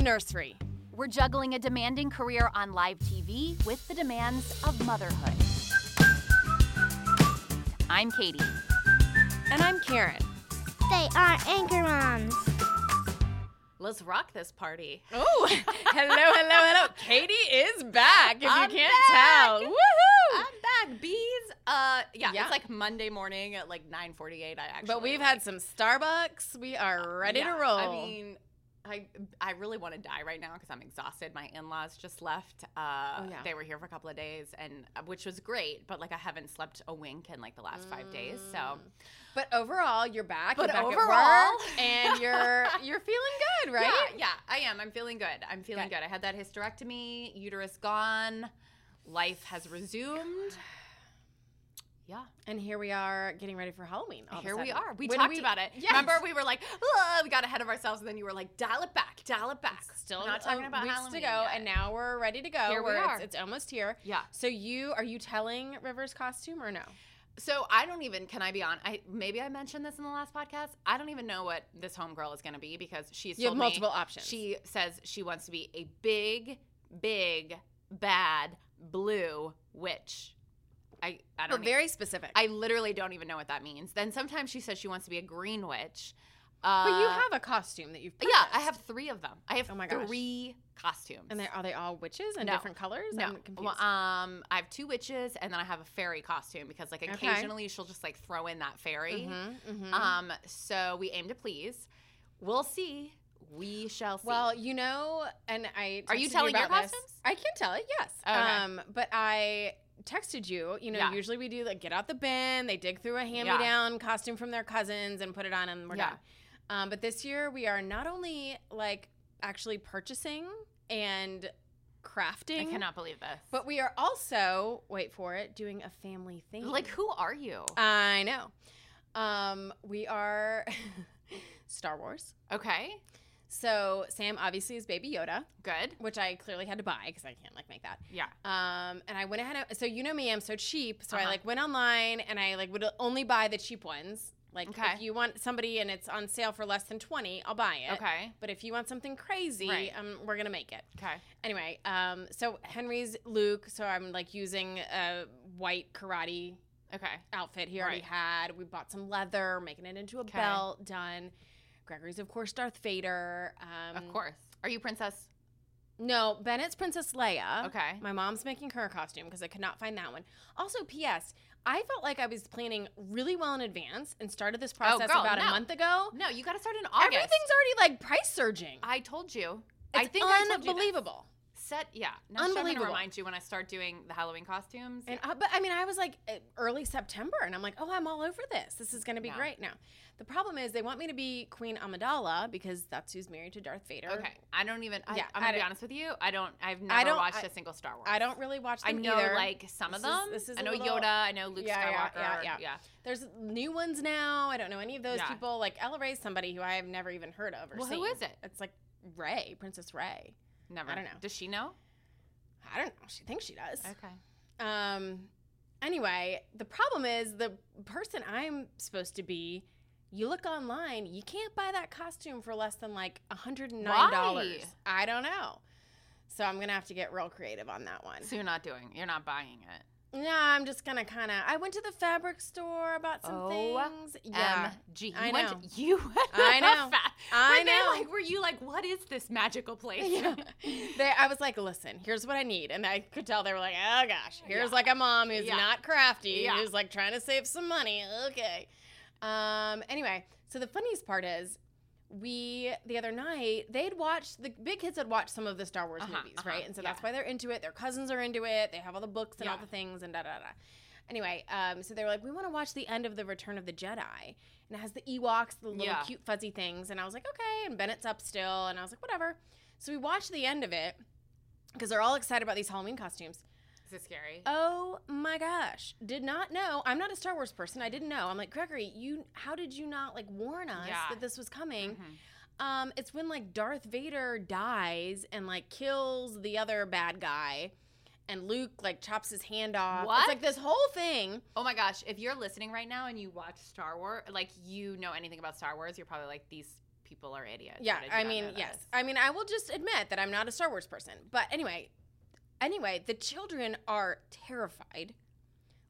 Nursery. We're juggling a demanding career on live TV with the demands of motherhood. I'm Katie. And I'm Karen. They are anchor moms. Let's rock this party. Oh, hello, hello, hello. Katie is back, if I'm you can't back. tell. Woohoo! I'm back, bees. Uh, yeah, Yeah. it's like Monday morning at like 9:48. I actually. but we've like- had some Starbucks. We are ready Yeah, to roll. I mean, I I really want to die right now because I'm exhausted. My in-laws just left. Uh, Oh, yeah. They were here for a couple of days, and uh, which was great. But like I haven't slept a wink in like the last five days. So but overall, you're back. But you're back overall- at work, and you're you're feeling good, right? Yeah, yeah, I am. I'm feeling good. I'm feeling Good. good. I had that hysterectomy, uterus gone, life has resumed. Yeah. And here we are getting ready for Halloween. all Here we are. We When talked about it. Yes. Remember, we were like, we got ahead of ourselves, and then you were like, dial it back, dial it back. Still We're not talking about weeks Halloween to go, yet. and now we're ready to go. Here we are. It's, it's almost here. Yeah. So you are you telling River's costume or no? So I don't even. Can I be on? I maybe I mentioned this in the last podcast. I don't even know what this homegirl is going to be because she's You have told me multiple options. She says she wants to be a big, big, bad blue witch. I I don't. But very specific. I literally don't even know what that means. Then sometimes she says she wants to be a green witch. Uh, but you have a costume that you've Yeah, I have three of them. I have Oh my gosh. three costumes. And they, are they all witches in No. different colors? No. Well, um, I have two witches, and then I have a fairy costume because, like, Okay. occasionally she'll just like throw in that fairy. Mhm, mhm. Um, so we aim to please. We'll see. We shall see. well, you know, and I Are you telling your about this. costumes? I can tell it, yes. Okay. Um, but I texted you. You know, Yeah. usually we do like get out the bin, they dig through a hand-me-down costume from their cousins and put it on, and we're Yeah. done. Um, but this year we are not only like actually purchasing and crafting. I cannot believe this. But we are also, wait for it, doing a family thing. like, who are you? I know. Um, we are Star Wars. okay, So Sam obviously is Baby Yoda, good. which I clearly had to buy because I can't like make that. Yeah. Um, and I went ahead. And, so you know me, I'm so cheap. So I Uh-huh. like went online and I like would only buy the cheap ones. Like Okay. if you want somebody and it's on sale for less than twenty, I'll buy it. Okay. But if you want something crazy, Right. um, we're gonna make it. Okay. Anyway, um, so Henry's Luke. So I'm like using a white karate Okay. outfit he already Right. had. We bought some leather, making it into a Okay. belt. Done. Gregory's, of course, Darth Vader. Um, Of course. Are you princess? No, Bennett's Princess Leia. Okay. My mom's making her a costume because I could not find that one. Also, P.S. I felt like I was planning really well in advance and started this process Oh, girl, about a month ago. No, you got to start in August. Everything's already like price surging. I told you. It's I think I told you this. unbelievable. Set, yeah. Now Unbelievable. to remind you when I start doing the Halloween costumes. And uh, but I mean, I was like early September, and I'm like, oh, I'm all over this. This is going to be Yeah. great. Now, the problem is they want me to be Queen Amidala because that's who's married to Darth Vader. okay, I don't even. I, Yeah, I'm I gonna be honest with you. I don't. I've I never don't- watched I- a single Star Wars. I don't really watch I know either. like some of This is- them. this is I know little- Yoda. I know Luke Yeah, yeah, Skywalker. yeah, yeah. There's new ones now. I don't know any of those Yeah. people. Like Ella Ray's somebody who I have never even heard of or Well, seen. who is it? It's like Rey, Princess Rey. Never. I don't know. Does she know? I don't know. She thinks she does. Okay. Um. Anyway, the problem is the person I'm supposed to be. You look online, you can't buy that costume for less than like $109. Why? I don't know. So I'm going to have to get real creative on that one. So you're not doing. You're not buying it. No, I'm just to kind of. I went to the fabric store, bought some things. Yeah. MG. I went know. you. went to know. fa- I were they know. like, were you like, what is this magical place? Yeah. They, I was like, listen, here's what I need. And I could tell they were like, oh gosh, here's Yeah. like a mom who's Yeah. not crafty, Yeah. who's like trying to save some money. Okay. Um, anyway, so the funniest part is we the other night they'd watched the big kids had watched some of the Star Wars Uh-huh, movies, uh-huh, right? And so yeah. that's why they're into it. Their cousins are into it. They have all the books and all the things and da da da. Anyway, um, so they were like, we want to watch the end of the Return of the Jedi, and it has the Ewoks, the little Yeah. cute fuzzy things, and I was like, okay. And Bennett's up still, and I was like, whatever. So we watched the end of it because they're all excited about these Halloween costumes. Is it scary? Oh my gosh. Did not know. I'm not a Star Wars person. I didn't know. I'm like, Gregory, you how did you not like warn us Yeah. that this was coming? Mhm. Um, it's when like Darth Vader dies and like kills the other bad guy and Luke like chops his hand off. What? It's like this whole thing. Oh my gosh, if you're listening right now and you watch Star Wars, like you know anything about Star Wars, you're probably like, these people are idiots. Yeah, How did you I mean, yes. I mean, I will just admit that I'm not a Star Wars person. But anyway, anyway, the children are terrified.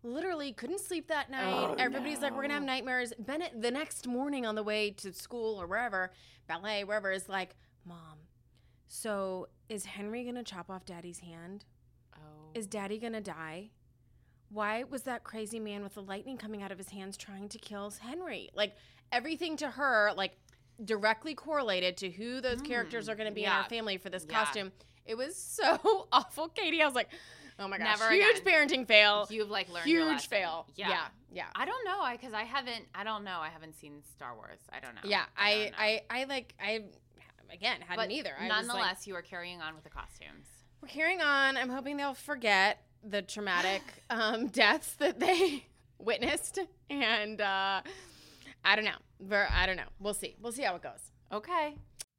Literally couldn't sleep that night. Oh, Everybody's like, we're gonna have nightmares. Bennett the next morning on the way to school or wherever, ballet, wherever, is like, Mom, so is Henry gonna chop off daddy's hand? Oh. Is daddy gonna die? Why was that crazy man with the lightning coming out of his hands trying to kill Henry? Like everything to her, like directly correlated to who those characters hmm. are gonna be in our family for this Yeah. costume. It was so awful, Katie. I was like, oh my gosh, Never huge again. parenting fail. You've like learned Huge fail. Yeah. yeah, yeah. I don't know, I because I haven't. I don't know. I haven't seen Star Wars. I don't know. Yeah, I, know. I, I like, I, again, hadn't But either. I was like, nonetheless, you are carrying on with the costumes. We're carrying on. I'm hoping they'll forget the traumatic um, deaths that they witnessed, and uh, I don't know. I don't know. We'll see. We'll see how it goes. Okay.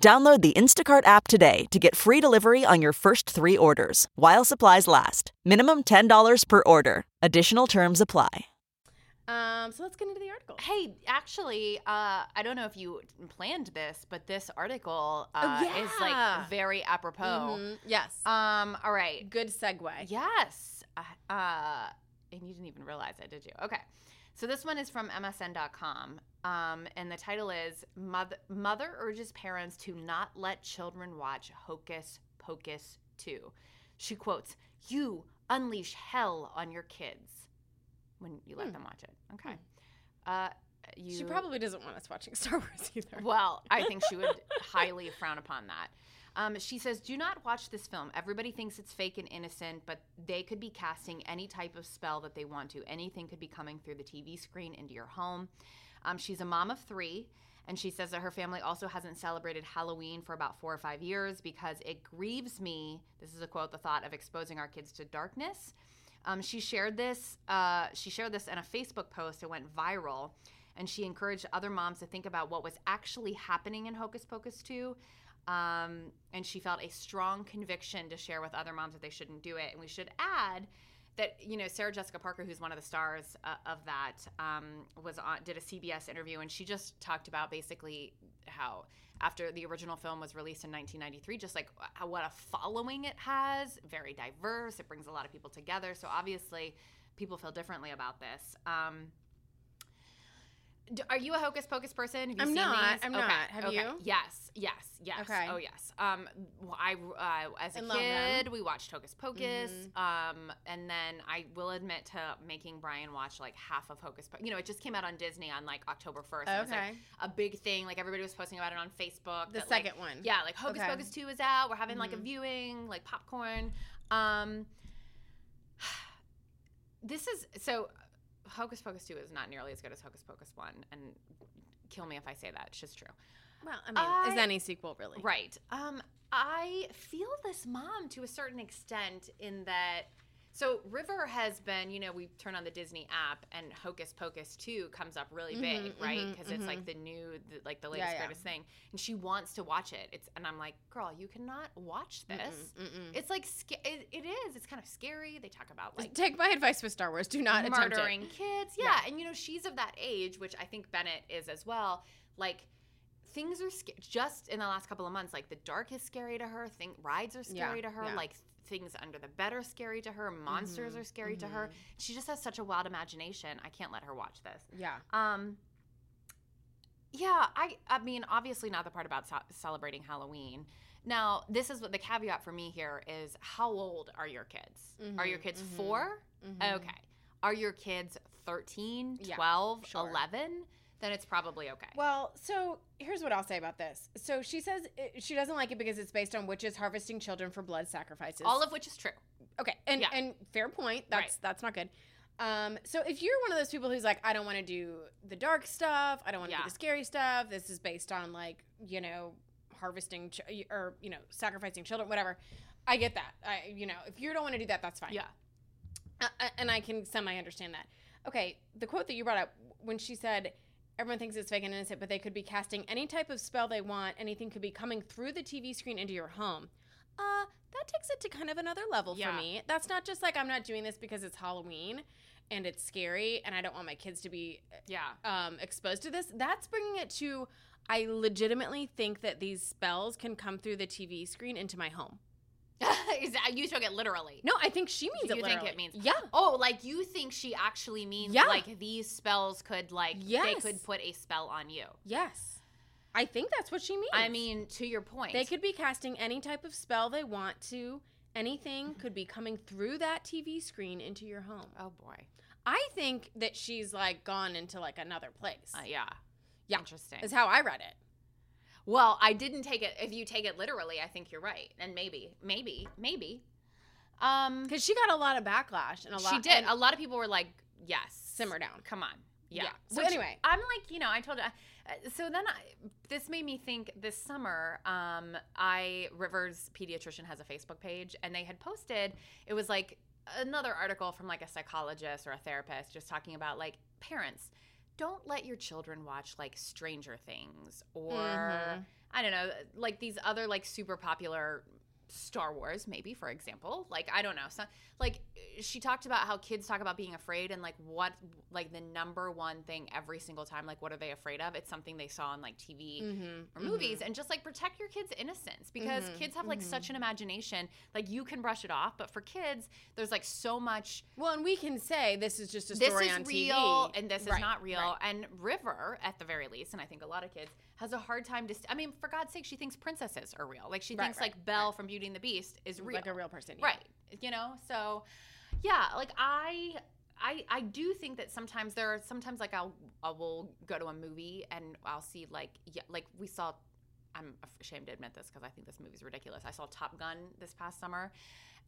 Download the Instacart app today to get free delivery on your first three orders while supplies last. Minimum $10 per order. Additional terms apply. Um, so let's get into the article. Hey, actually, uh, I don't know if you planned this, but this article uh, is Oh, yeah. like very apropos. Mhm. Yes. Um. All right. Good segue. Yes. Uh, uh, and you didn't even realize it, did you? Okay. So this one is from MSN.com, um, and the title is Mother, Mother urges parents to not let children watch Hocus Pocus 2. She quotes, You unleash hell on your kids when you let them watch it. Okay. Uh, you, She probably doesn't want us watching Star Wars either. well, I think she would highly frown upon that. Um, she says, Do not watch this film. Everybody thinks it's fake and innocent, but they could be casting any type of spell that they want to. Anything could be coming through the TV screen into your home. Um, she's a mom of three, and she says that her family also hasn't celebrated Halloween for about four or five years because it grieves me. This is a quote: "The thought of exposing our kids to darkness." Um, she shared this. Uh, she shared this in a Facebook post. It went viral, and she encouraged other moms to think about what was actually happening in Hocus Pocus 2. Um, and she felt a strong conviction to share with other moms that they shouldn't do it. And we should add that you know Sarah Jessica Parker, who's one of the stars uh, of that, um, was on did a CBS interview, and she just talked about basically how after the original film was released in 1993, just like uh, what a following it has, very diverse. It brings a lot of people together. So obviously, people feel differently about this. Um, are you a hocus pocus person? Have you I'm seen not. these? I'm Okay, not. Have okay. you? Yes, yes, yes. Okay. Oh, yes. Um, I uh, as a I. Mm-hmm. kid, we watched Hocus Pocus. Um, and then I will admit to making Brian watch like half of Hocus Pocus. You know, it just came out on Disney on like October first. It was like Okay. a big thing. Like everybody was posting about it on Facebook. The that, like, second one. yeah, like Hocus Okay. Mm-hmm. Pocus 2 is out. We're having like a viewing, like popcorn. Um This is so Hocus Pocus 2 is not nearly as good as Hocus Pocus 1 and kill me if I say that. It's just true. Well, I mean, is any sequel really? Right. Um I feel this mom to a certain extent in that so River has been, you know, we turn on the Disney app and Hocus Pocus 2 comes up really big, Mhm, right? Because it's like the new, the, like the latest yeah. greatest thing, and she wants to watch it. It's and I'm like, girl, you cannot watch this. Mm-mm. It's like it, it is. It's kind of scary. They talk about like Take my advice with Star Wars. Do not attempt murdering kids. Yeah. and you know she's of that age, which I think Bennett is as well. Like things are sca- just in the last couple of months. Like the dark is scary to her. Thing rides are Yeah, scary to her. yeah. Like things under the bed are scary to her. Monsters Mm-hmm. are scary to her. She just has such a wild imagination. I can't let her watch this. Yeah. Um. Yeah, I. I mean, obviously not the part about ce- celebrating Halloween. Now, this is what the caveat for me here is: how old are your kids? Are your kids 4 Okay. Are your kids 13, Mm-hmm. Yeah, 12, sure. 11? Then it's probably okay. Well, so here's what I'll say about this. So she says it, she doesn't like it because it's based on witches harvesting children for blood sacrifices. All of which is true. okay, and Yeah. and fair point. That's Right. that's not good. Um, so if you're one of those people who's like, I don't want to do the dark stuff, I don't want to Yeah. do the scary stuff. This is based on like you know harvesting ch- or you know sacrificing children, whatever. I get that. I you know if you don't want to do that, that's fine. Yeah. Uh, uh, and I can semi understand that. Okay, the quote that you brought up when she said, "Everyone thinks it's fake and innocent, but they could be casting any type of spell they want. Anything could be coming through the TV screen into your home." Uh, that takes it to kind of another level Yeah. for me. That's not just like I'm not doing this because it's Halloween and it's scary and I don't want my kids to be Yeah. um, exposed to this. That's bringing it to. I legitimately think that these spells can come through the TV screen into my home. You took it literally. No, I think she means you it. think it means Yeah. Oh, like you think she actually means Yeah. like these spells could like they could put a spell on you. Yes. I think that's what she means. I mean, to your point. They could be casting any type of spell they want to. Anything could be coming through that TV screen into your home. Oh boy. I think that she's like gone into like another place. Uh, yeah. Yeah. Interesting. Is how I read it. Well, I didn't take it. If you take it literally, I think you're right. And maybe, maybe, maybe. Um, Because she got a lot of backlash and a lot. she did. A lot of people were like, "Yes, Simmer down. Come on." Yeah. Yeah. So Which anyway. I'm like, you know, I told you. uh, So then, I, this made me think. This summer, um, I Rivers pediatrician has a Facebook page, and they had posted. It was like another article from like a psychologist or a therapist, just talking about like parents. Don't let your children watch like Stranger Things or Mhm. I don't know, like these other like super popular Star Wars, maybe for example. Like I don't know, so, like she talked about how kids talk about being afraid and like what like the number one thing every single time, like what are they afraid of? It's something they saw on like TV Mhm, or movies, and just like protect your kids' innocence because Mhm, kids have like such an imagination. Like you can brush it off, but for kids, there's like so much Well, and we can say this is just a story is on real TV. and this is Right, not real right. and river at the very least and i think a lot of kids has a hard time to st- i mean for god's sake she thinks princesses are real like she Right, thinks right, like belle right. from beauty and the beast is real Like a real person. yeah. right you know so yeah like i I, I do think that sometimes there are sometimes like I'll I will go to a movie and I'll see like yeah like we saw I'm ashamed to admit this because I think this movie's ridiculous. I saw Top Gun this past summer,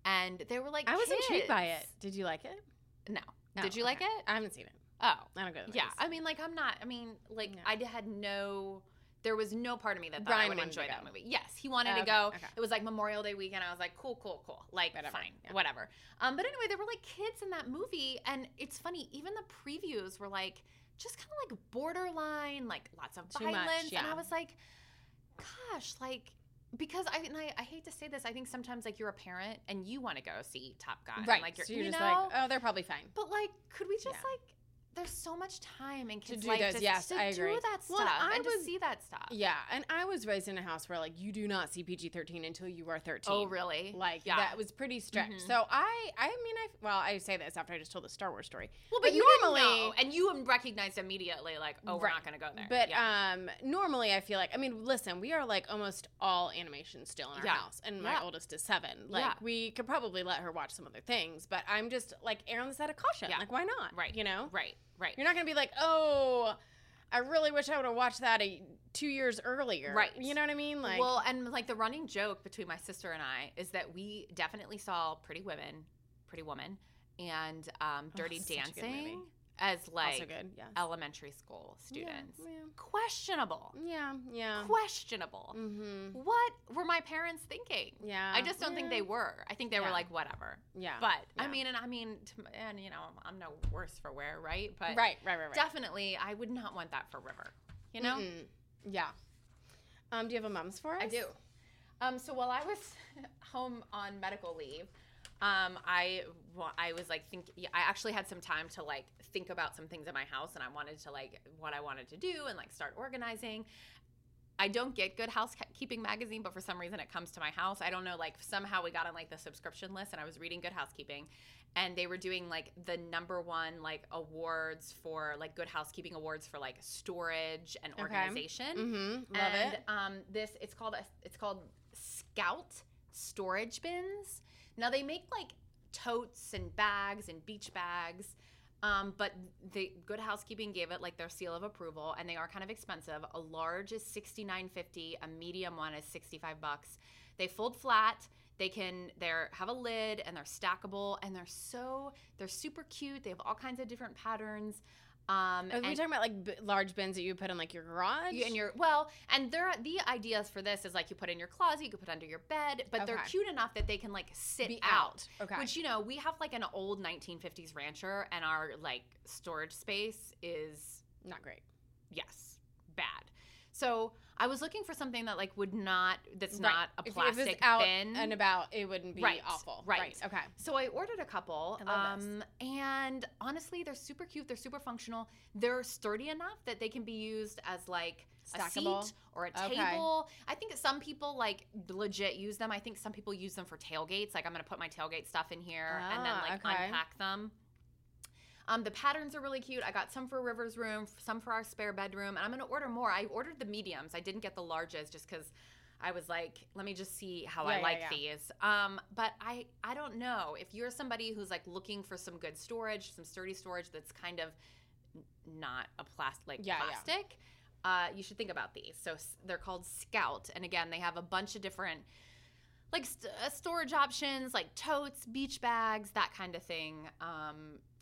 and they were like I was intrigued by it. Did you like it? No, Oh, did you like it? I haven't seen it. Oh, I don't go yeah. I mean, like, I'm not. I mean, like, Yeah. I had no. There was no part of me that thought Brian I would enjoy that movie. Yes, he wanted Oh, to go. okay. It was like Memorial Day weekend. I was like, cool, cool, cool. Like, Whatever, fine, yeah. whatever. Um, but anyway, there were like kids in that movie, and it's funny. Even the previews were like just kind of like borderline, like lots of Too much, violence, and. I was like, gosh, like. Because I and I, I hate to say this, I think sometimes like you're a parent and you want to go see Top Gun, and, Right. Like you're, so you're you just know, like, they're probably fine. but like, could we just Yeah. like? There's so much time in To kids' do life to, yes, to I agree. do that Well, stuff I and was- to see that stuff. Yeah, and I was raised in a house where like you do not see PG thirteen until you are thirteen. Oh, really? Like Yeah. that was pretty strict. Mhm. So I, I mean, I well, I say this after I just told the Star Wars story. Well, but, But you normally- and you recognized immediately, like, oh, we're Right. not going to go there. But yeah. um, normally I feel like I mean, listen, we are like almost all animation still in our Yeah. house, and my oldest is seven. Like Yeah. we could probably let her watch some other things, but I'm just like err on the side of caution. Like why not? right, You know, right, right. you're not gonna be like, oh, I really wish I would have watched that a, two years earlier. Right. You know what I mean? Like, well, and like the running joke between my sister and I is that we definitely saw Pretty Women, Pretty Woman, and um, Dirty a good movie. Dancing as like also good. Yes. elementary school students. Yeah. Questionable. Yeah. Yeah. Questionable. Mm-hmm. What were my parents thinking? Yeah. I just don't think they were. I think they were like whatever. Yeah. But I mean, and I mean, and you know, I'm no worse for wear, right? But right, right, right, right. definitely, I would not want that for River. You know, Mm-mm. Yeah. Um, do you have a mums for us? I do. Um, so while I was home on medical leave, um, I I was like think yeah, I actually had some time to like think about some things in my house, and I wanted to like what I wanted to do and like start organizing. I don't get Good Housekeeping magazine, but for some reason it comes to my house. I don't know, like somehow we got on like the subscription list, and I was reading Good Housekeeping, and they were doing like the number one like awards for like Good Housekeeping awards for like storage and Okay. organization. Mm-hmm. Love and, it. Um, this it's called a, it's called Scout storage bins. Now they make like totes and bags and beach bags. Um, but the Good Housekeeping gave it like their seal of approval, and they are kind of expensive. A large is sixty nine fifty. A medium one is sixty five bucks. They fold flat. They can they're have a lid and they're stackable and they're so they're super cute. They have all kinds of different patterns. Um, Are we talking about like b- large bins that you put in like your garage? you- and your well, and there the ideas for this is like you put in your closet, you could put under your bed, but they're cute enough that they can like sit Be out. out. Okay. Which you know we have like an old 1950s rancher, and our like storage space is not great. yes bad. So I was looking for something that like would not that's Right. not a plastic if it's out bin and about, it wouldn't be Right, awful. right. Okay. So I ordered a couple. Love this. um, And honestly, they're super cute. They're super functional. They're sturdy enough that they can be used as like a Stackable? seat or a Okay. table. I think some people like legit use them. I think some people use them for tailgates. Like I'm going to put my tailgate stuff in here and then Ah, like okay. unpack them. Um, the patterns are really cute. I got some for River's room, some for our spare bedroom, and I'm gonna order more. I ordered the mediums. I didn't get the larges just because I was like, let me just see how Yeah, I yeah, like yeah. these. Um, but I I don't know if you're somebody who's like looking for some good storage, some sturdy storage that's kind of not a plastic like plastic. Uh, you should think about these. So they're called Scout, and again, they have a bunch of different like st- uh, storage options, like totes, beach bags, that kind of thing. Um,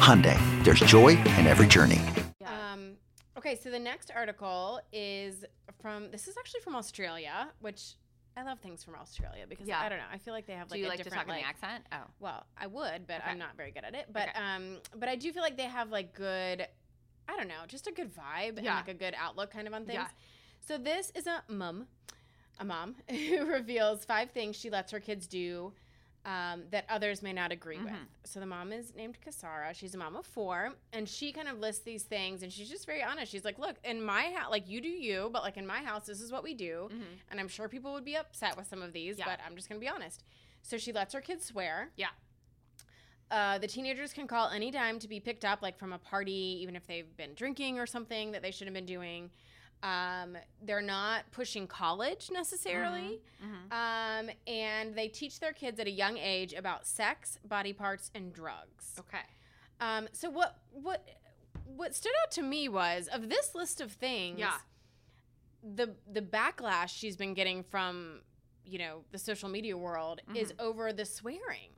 Hyundai, there's joy in every journey. Um, okay, so the next article is from. This is actually from Australia, which I love things from Australia because Yeah. I don't know. I feel like they have Do like you a like to different talk in the accent? Oh. Well, I would, but Okay. I'm not very good at it. But Okay. um, but I do feel like they have like good. I don't know, just a good vibe and like a good outlook kind of on things. Yeah. So this is a mum, a mom who reveals five things she lets her kids do um, that others may not agree with. Mhm. So the mom is named Kasara. She's a mom of four, and she kind of lists these things, and she's just very honest. She's like, "Look, in my house, like you do you, but like in my house, this is what we do." Mhm. And I'm sure people would be upset with some of these, Yeah. but I'm just gonna be honest. So she lets her kids swear. Yeah. Uh, the teenagers can call any time to be picked up, like from a party, even if they've been drinking or something that they shouldn't have been doing. Um, they're not pushing college necessarily. Mhm. Um, and they teach their kids at a young age about sex, body parts, and drugs. Okay. Um, so what what what stood out to me was of this list of things, Yeah. the the backlash she's been getting from you know the social media world is Mm-hmm. over the swearing.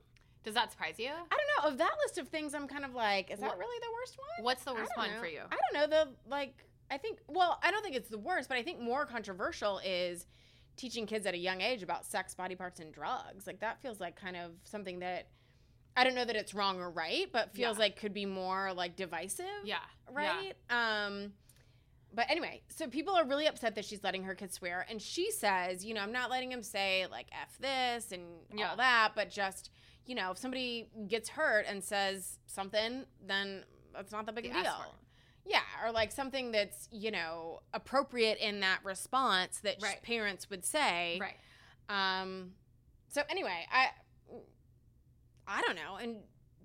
Does that surprise you? I don't know. Of that list of things, I'm kind of like, is that really the worst one? What's the worst one know. for you? I don't know. The like, I think. Well, I don't think it's the worst, but I think more controversial is teaching kids at a young age about sex, body parts, and drugs. Like that feels like kind of something that I don't know that it's wrong or right, but feels Yeah. like could be more like divisive. Yeah. Right. Um. But anyway, so people are really upset that she's letting her kids swear, and she says, you know, I'm not letting him say like "f this" and Yeah. all that, but just, you know, if somebody gets hurt and says something, then that's not that big The a deal. word. Yeah, or like something that's you know appropriate in that response that Right. parents would say. Right. Um. So anyway, I I don't know, and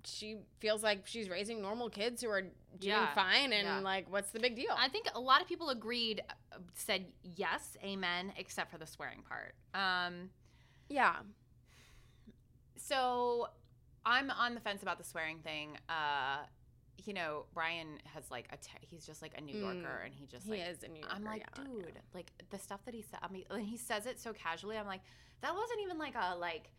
she feels like she's raising normal kids who are doing Yeah, fine, and yeah. like, what's the big deal? I think a lot of people agreed, uh, said yes, amen, except for the swearing part. Um, yeah. so I'm on the fence about the swearing thing. Uh, you know, Brian has like a te- he's just like a New Yorker, Mm, and he just He like is a New Yorker. I'm like, yeah, dude, yeah. like the stuff that he said. I mean, and he says it so casually. I'm like, that wasn't even like a like,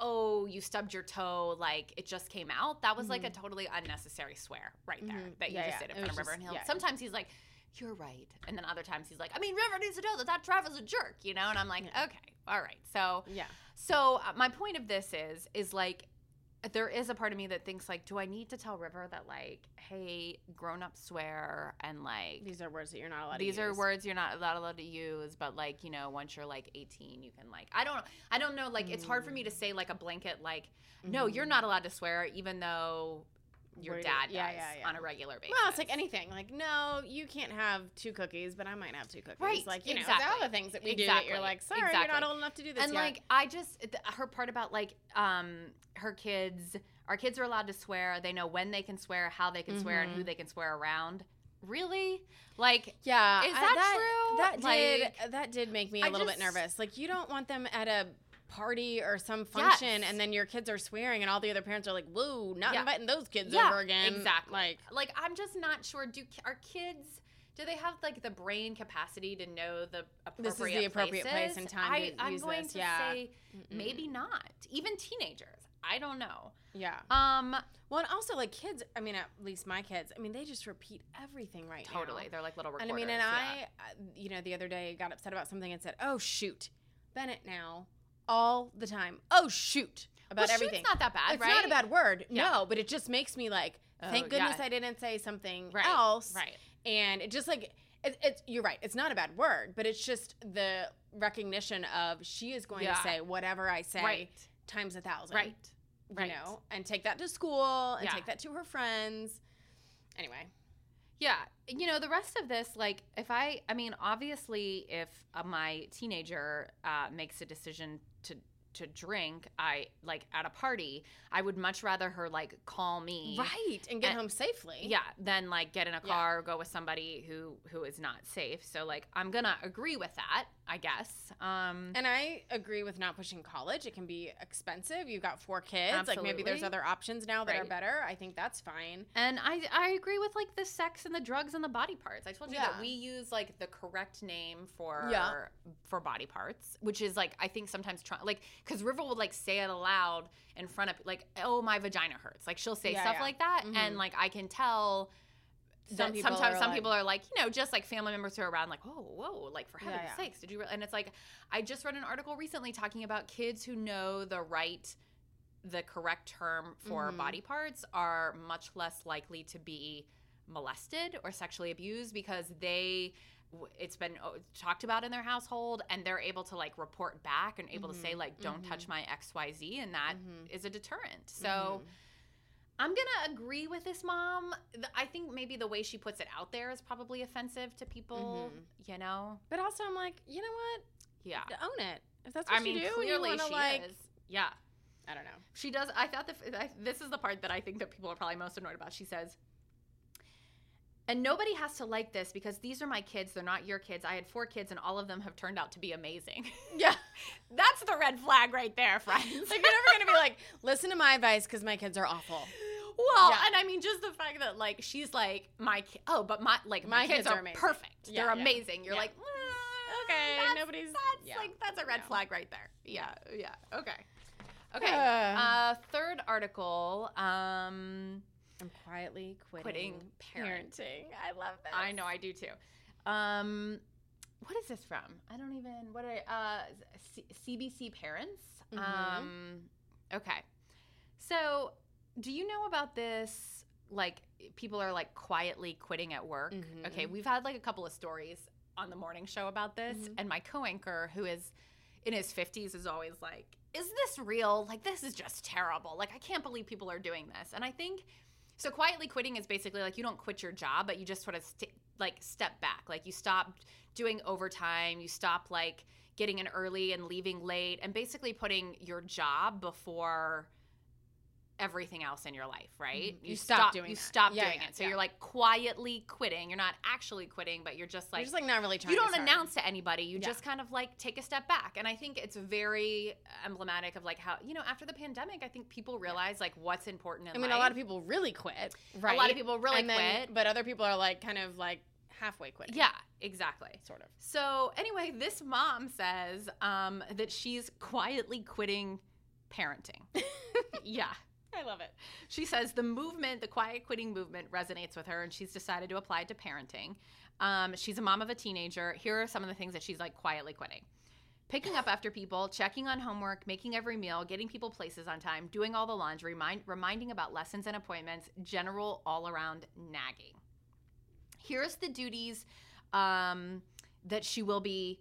oh, you stubbed your toe. Like it just came out. That was like a totally unnecessary swear right there Mhm. that you Yeah, just did in It front of River just- and Hill. yeah. Sometimes he's like, you're right. And then other times he's like, I mean, River needs to know that that Travis is a jerk, you know? And I'm like, okay, all right. So, Yeah. so uh, my point of this is, is like, there is a part of me that thinks like, do I need to tell River that like, hey, grown ups swear and like These are words that you're not allowed these are words you're not allowed, allowed to use, but like you know, once you're like 18, you can like I don't I don't know like it's hard for me to say like a blanket like no, you're mm. not allowed to swear even though your dad does yeah, yeah, yeah. on a regular basis. Well, it's like anything. Like, no, you can't have two cookies, but I might have two cookies. Right, Like, you know, exactly. all the things that we do that you're like, sorry, you're not old enough to do this and yet. like I just th- her part about like um her kids our kids are allowed to swear. They know when they can swear, how they can swear, and who they can swear around. Really? Like Yeah, Is I- that true? That did Like, that did make me a I little bit nervous. Like you don't want them at a party or some function, Yes. and then your kids are swearing, and all the other parents are like, "Whoa, not Yeah. inviting those kids yeah, over again." Exactly. Like, like I'm just not sure. Do our kids? Do they have like the brain capacity to know the appropriate This is the appropriate place and time I, to I'm use going this, to yeah. say maybe not. Even teenagers. I don't know. yeah. Um, Well, and also like kids. I mean, at least my kids. I mean, they just repeat everything right now. totally. They're like little And. I mean, and yeah. I, uh, you know, the other day got upset about something and said, "Oh shoot, Bennett now all the time. Oh shoot about Well, everything." not that bad, It's not a bad word, Yeah. no, but it just makes me like, Oh, thank goodness yeah. I didn't say something Right, else. right. And it just like. It, it's you're right. It's not a bad word, but it's just the recognition of she is going Yeah. to say whatever I say Right. times a thousand, Right. You Right. know, and take that to school and take that to her friends. Anyway, Yeah, you know the rest of this, like if I, I mean, obviously, if uh, my teenager uh, makes a decision to drink, I like at a party, I would much rather her like call me, right, and get And- home safely. Yeah, than like get in a Yeah. car, go with somebody who who is not safe. So like I'm gonna agree with that, I guess. Um, And I agree with not pushing college. It can be expensive. You've got four kids. Like maybe there's other options now that are better. I think that's fine. And I I agree with like the sex and the drugs and the body parts. I told you Yeah. that we use like the correct name for Yeah. for body parts, which is like I think sometimes try like because River will like say it aloud in front of like oh my vagina hurts like she'll say Yeah, stuff yeah. like that Mhm. and like I can tell. Some people sometimes some like- people are like you know just like family members who are around like oh whoa like for heaven's yeah. sakes did you re-? and it's like I just read an article recently talking about kids who know the right the correct term for Mhm. body parts are much less likely to be molested or sexually abused because they it's been oh, talked about in their household and they're able to like report back and able to say Mhm. like don't touch my xyz and that is Mhm. a deterrent so i'm gonna agree with this mom i think maybe the way she puts it out there is probably offensive to people Mhm. you know But also, I'm like, you know what? yeah Own it. If that's what i mean you do clearly you wanna, she like is. yeah I don't know. She does. I thought that I, this is the part that I think that people are probably most annoyed about. She says, and nobody has to like this because these are my kids. They're not your kids. I had four kids, and all of them have turned out to be amazing. Yeah. That's the red flag right there, friends. like you're never gonna be like, listen to my advice because my kids are awful. well, Yeah. and I mean, just the fact that like she's like my ki- oh, but my like my, My kids, kids are, are amazing. perfect. Yeah, They're yeah. amazing. You're like "Mm, Okay, that's- nobody's- That's like that's a red flag right there. Yeah, yeah. Okay. Okay. Uh. Uh, third article. Um. I'm quietly quitting, Quitting parenting. I love that. I know, I do too. Um, what is this from? I don't even. What I uh, C- CBC Parents. Mhm. Um, okay. So, do you know about this? Like, people are like quietly quitting at work. Mhm. Okay, we've had like a couple of stories on the morning show about this, Mhm. and my co-anchor, who is in his 50s, is always like, "Is this real? Like, this is just terrible. Like, I can't believe people are doing this." And I think so quietly quitting is basically like you don't quit your job, but you just sort of st- like step back. Like you stop doing overtime, you stop like getting in early and leaving late, and basically putting your job before everything else in your life, right? Mhm. You stop doing you that. stop Yeah, doing yeah, it. So yeah. you're like quietly quitting. You're not actually quitting, but you're just like You're just like not really trying. you don't hard. announce to anybody you just kind of like take a step back and i think it's very emblematic of like how you know after the pandemic i think people realize like what's important in I mean, life a lot of people really quit. Right. a lot of people really And then- quit but other people are like kind of like halfway quitting. yeah exactly sort of. so anyway this mom says um, that she's quietly quitting parenting yeah I love it. She says the movement, the quiet quitting movement, resonates with her, and she's decided to apply it to parenting. Um, she's a mom of a teenager. Here are some of the things that she's like quietly quitting picking up after people, checking on homework, making every meal, getting people places on time, doing all the laundry, mind, reminding about lessons and appointments, general all around nagging. Here's the duties um, that she will be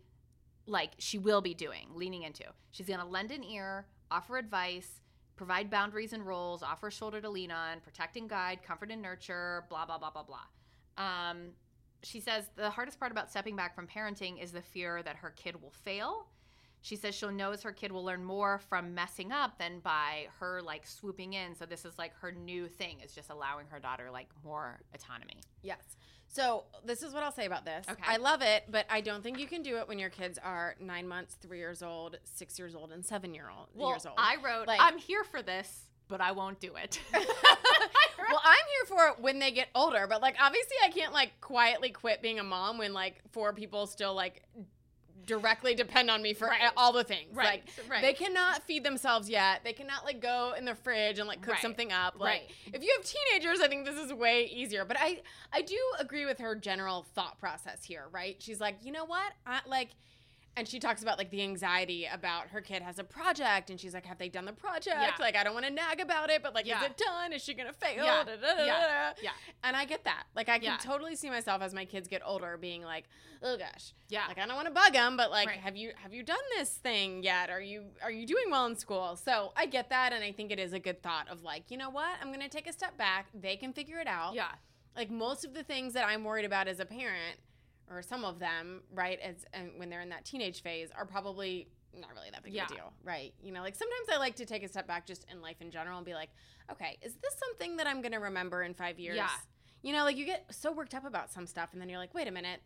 like she will be doing, leaning into. She's going to lend an ear, offer advice, provide boundaries and roles, offer a shoulder to lean on, protect and guide, comfort and nurture, blah blah blah blah blah. Um, she says the hardest part about stepping back from parenting is the fear that her kid will fail. She says she'll knows her kid will learn more from messing up than by her like swooping in. So this is like her new thing is just allowing her daughter like more autonomy. Yes. So this is what I'll say about this. Okay. I love it, but I don't think you can do it when your kids are nine months, three years old, six years old, and seven year old Well, years old. I wrote, Like- I'm here for this, but I won't do it. well, I'm here for it when they get older, but like obviously I can't like quietly quit being a mom when like four people still like directly depend on me for Right. all the things. Right, Like right. they cannot feed themselves yet. They cannot like go in the fridge and like cook Right, something up. Like right. if you have teenagers, I think this is way easier. But I I do agree with her general thought process here, right? She's like, "You know what? I like and she talks about like the anxiety about her kid has a project and she's like have they done the project Yeah. like i don't want to nag about it but like Yeah. is it done is she gonna fail Yeah. Da, da, da, Yeah. Yeah. and i get that like i can totally see myself as my kids get older being like oh gosh Yeah. like i don't want to bug them but like Right. have you have you done this thing yet are you are you doing well in school so i get that and i think it is a good thought of like you know what i'm gonna take a step back they can figure it out yeah. like most of the things that I'm worried about as a parent, or some of them, right, as and when they're in that teenage phase, are probably not really that big Yeah. of a deal, right? You know, like sometimes I like to take a step back just in life in general and be like, okay, is this something that I'm gonna remember in five years? Yeah. You know, like you get so worked up about some stuff, and then you're like, wait a minute,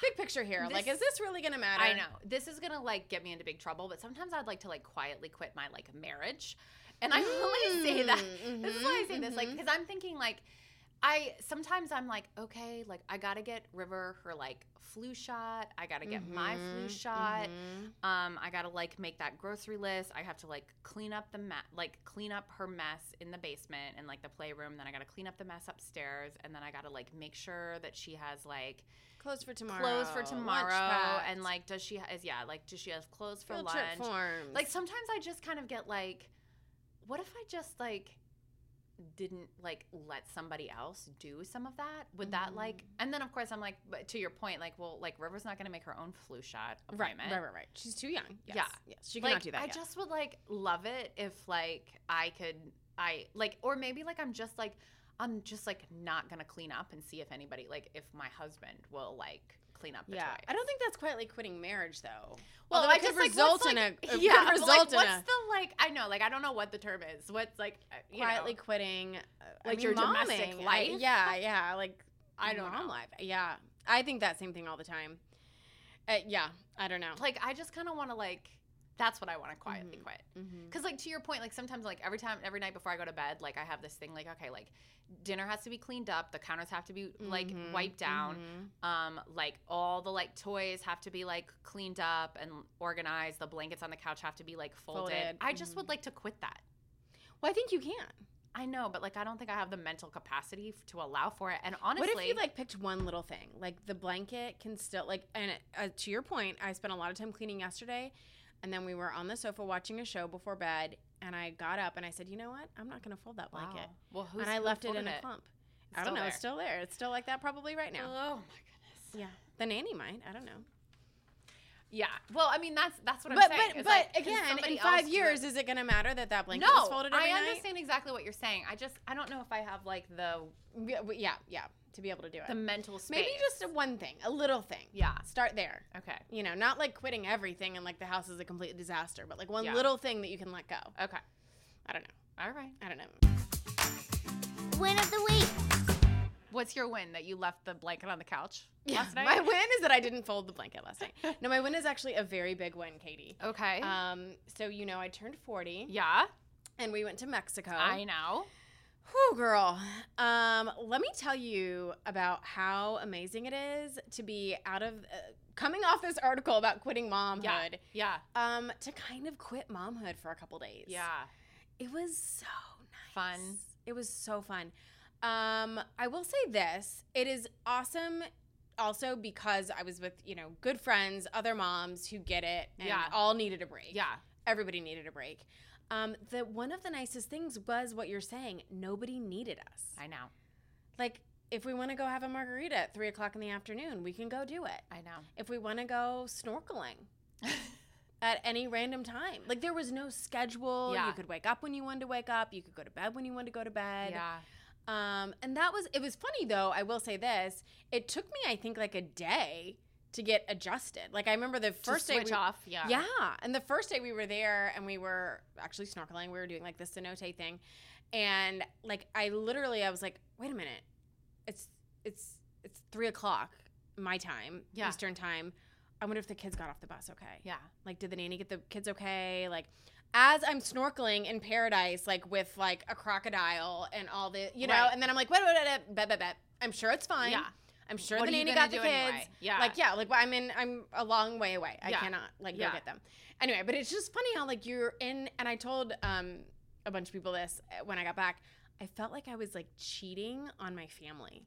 big picture here. like, is this really gonna matter? I know. This is gonna like get me into big trouble, but sometimes I'd like to like quietly quit my like marriage. And I only say that. Mm, this is why I say this, like, mm-hmm. because I'm thinking like I sometimes I'm like, okay, like I gotta get River her like flu shot. I gotta get my flu Mhm, shot. mhm. Um, I gotta like make that grocery list. I have to like clean up the ma- like clean up her mess in the basement and like the playroom. Then I gotta clean up the mess upstairs, and then I gotta like make sure that she has like Clothes for tomorrow. clothes for tomorrow, and like does she ha- is yeah like does she have clothes for field lunch? Like sometimes I just kind of get like, what if I just like didn't like let somebody else do some of that? Would that like? Mm. And then of course I'm like, but to your point, like, well, like River's not going to make her own flu shot right, right, right, right. She's too young. Yes. Yeah. yes, she cannot like, do that. I yet. just would like love it if like I could, I like, or maybe like I'm just like. I'm just like not gonna clean up and see if anybody like if my husband will like clean up the Yeah, toys. I don't think that's quietly quitting marriage though. Well, Although I it could just result what's, in like, a it yeah, could result like, in what's a the like? I know, like I don't know what the term is. What's like, uh, quietly know, quitting, uh, I Like mean, your domestic momming. I- life? yeah, yeah, like I don't mom know. life. Yeah, I think that same thing all the time. Uh, yeah, I don't know. like I just kind of want to like. That's what I want to quietly Mhm. quit. Because like to your point, like sometimes like every time, every night before I go to bed, like I have this thing like okay, like dinner has to be cleaned up, the counters have to be like Mhm, wiped down. mhm. um like all the like toys have to be like cleaned up and organized the blankets on the couch have to be like folded, Folded, i just would like to quit that Well, I think you can. i know but like i don't think i have the mental capacity f- to allow for it and honestly what if you like picked one little thing, like the blanket can still like, and uh, to your point, I spent a lot of time cleaning yesterday, and then we were on the sofa watching a show before bed, and I got up and I said, you know what, I'm not gonna fold that blanket, Wow. well who's, and I left it in a clump. It's I don't know. there. It's still there. It's still like that probably right now. oh my goodness yeah, the nanny might. I don't know. yeah well i mean that's that's what but i'm saying but but like, again, in five years, is it going to matter that that blanket no is folded every i night? understand exactly what you're saying i just i don't know if i have like the yeah, yeah, to be able to do it. the mental space Maybe just a one thing, a little thing. Yeah. Start there. okay You know, not like quitting everything and like the house is a complete disaster, but like one Yeah. little thing that you can let go. okay I don't know. all right I don't know. Win of the week. what's your win that you left the blanket on the couch Yeah, last night My win is that I didn't fold the blanket last night. No, my win is actually a very big win, Katie. okay Um, so you know, I turned 40 yeah and we went to Mexico. I know. Whew, girl. Um, let me tell you about how amazing it is to be out of uh, coming off this article about quitting momhood. Yeah. yeah. Um, to kind of quit momhood for a couple days. Yeah. It was so fun. It was so fun. Um, I will say this: it is awesome. Also, because I was with you know good friends, other moms who get it, and Yeah. all needed a break. Yeah. everybody needed a break. Um, the one of the nicest things was what you're saying. Nobody needed us. I know. Like, if we want to go have a margarita at three o'clock in the afternoon, we can go do it. I know. If we want to go snorkeling at any random time, like there was no schedule. Yeah. You could wake up when you wanted to wake up. You could go to bed when you wanted to go to bed. Yeah. Um, and that was it was funny though. I will say this: it took me, I think, like a day to get adjusted. Like I remember the first to day switch we- off. Yeah. yeah. And the first day we were there and we were actually snorkeling, we were doing like the cenote thing. And like I literally I was like, wait a minute. It's it's it's three o'clock my time, Yeah. Eastern time. I wonder if the kids got off the bus okay. Yeah. Like did the nanny get the kids okay? Like as I'm snorkeling in paradise, like with like a crocodile and all the you know, Right. and then I'm like, wait, wait, wait, wait, bet, bet, bet. I'm sure it's fine. Yeah. I'm sure What the nanny got the kids. anyway? Yeah. Like, yeah, like well, I'm in I'm a long way away. I Yeah. cannot like go get them. Anyway, but it's just funny how like you're in and I told um a bunch of people this uh, when I got back. I felt like I was like cheating on my family.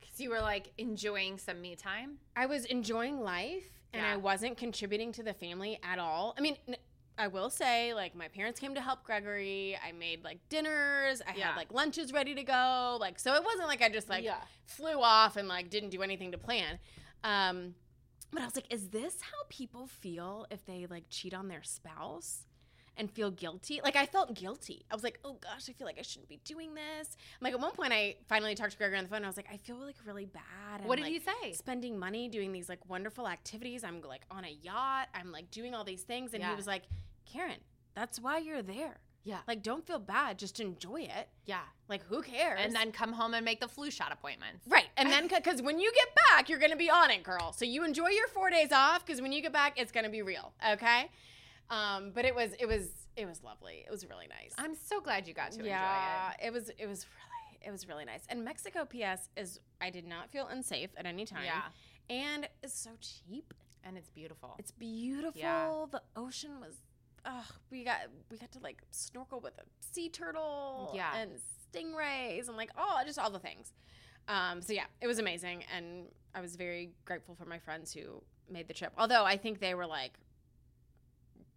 Because you were like enjoying some me time. I was enjoying life and Yeah. I wasn't contributing to the family at all. I mean, n- I will say, like, my parents came to help Gregory. I made like dinners. I Yeah. had like lunches ready to go. Like, so it wasn't like I just like Yeah. flew off and like didn't do anything to plan. Um, but I was like, is this how people feel if they like cheat on their spouse? And feel guilty. Like I felt guilty. I was like, "Oh gosh, I feel like I shouldn't be doing this." Like at one point, I finally talked to Gregory on the phone. I was like, "I feel like really bad." What did like, he say? spending money doing these like wonderful activities. I'm like on a yacht. I'm like doing all these things. And he was like, Karen, that's why you're there. Yeah. Like, don't feel bad. Just enjoy it. Yeah. Like, who cares? And then come home and make the flu shot appointments. right. And then, because when you get back, you're going to be on it, girl. So you enjoy your four days off because when you get back, it's going to be real. Okay. Um, but it was, it was, it was lovely. It was really nice. I'm so glad you got to yeah, enjoy it. Yeah. It was, it was really, it was really nice. And Mexico, P.S., is I did not feel unsafe at any time. Yeah. And it's so cheap. And it's beautiful. It's beautiful. Yeah. The ocean was oh, we got we got to like snorkel with a sea turtle Yeah. and stingrays and like oh just all the things. Um, so yeah, it was amazing and I was very grateful for my friends who made the trip. Although I think they were like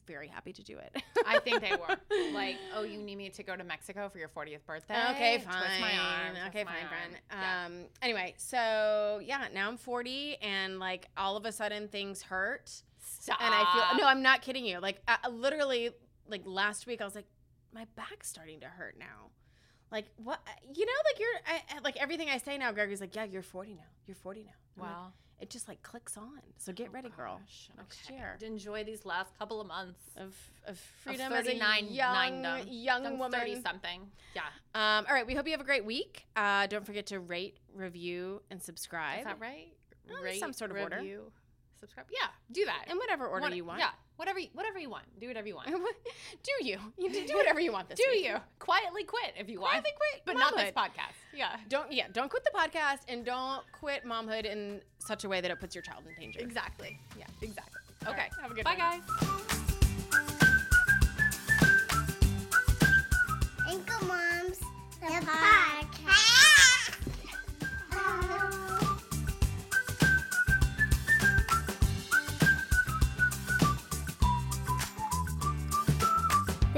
very happy to do it. I think they were like, "Oh, you need me to go to Mexico for your 40th birthday?" Okay, Twist fine. my arm. twist okay, my fine, arm. friend. Yeah. Um, anyway, so yeah, now I'm 40, and like all of a sudden things hurt, Stop. and I feel no, I'm not kidding you. Like uh, literally, like last week, I was like, my back's starting to hurt now. Like what? You know, like you're I, I- like everything I say now. Gregory's like, yeah, you're 40 now. You're 40 now. I'm like, Wow. it just like clicks on. So get ready, girl. Gosh, Next okay. year Enjoy these last couple of months. of of Of freedom as a 39 young nine-dom. young woman. 30 something. Yeah. Um, all right, we hope you have a great week. Uh, don't forget to rate, review, and subscribe. Is that right? Well, in some sort of order. Review, Subscribe. Yeah, do that. In whatever order What- you want. Yeah, whatever, you- whatever you want. Do whatever you want. do you? You do do whatever you want this do week. you quietly quit if you want? Quietly quit but not this podcast. Yeah, Don't yeah. Don't quit the podcast and don't quit momhood in such a way that it puts your child in danger. exactly. Yeah, exactly. All Okay, right, have a good Bye, one. guys. Anchor Moms, the podcast.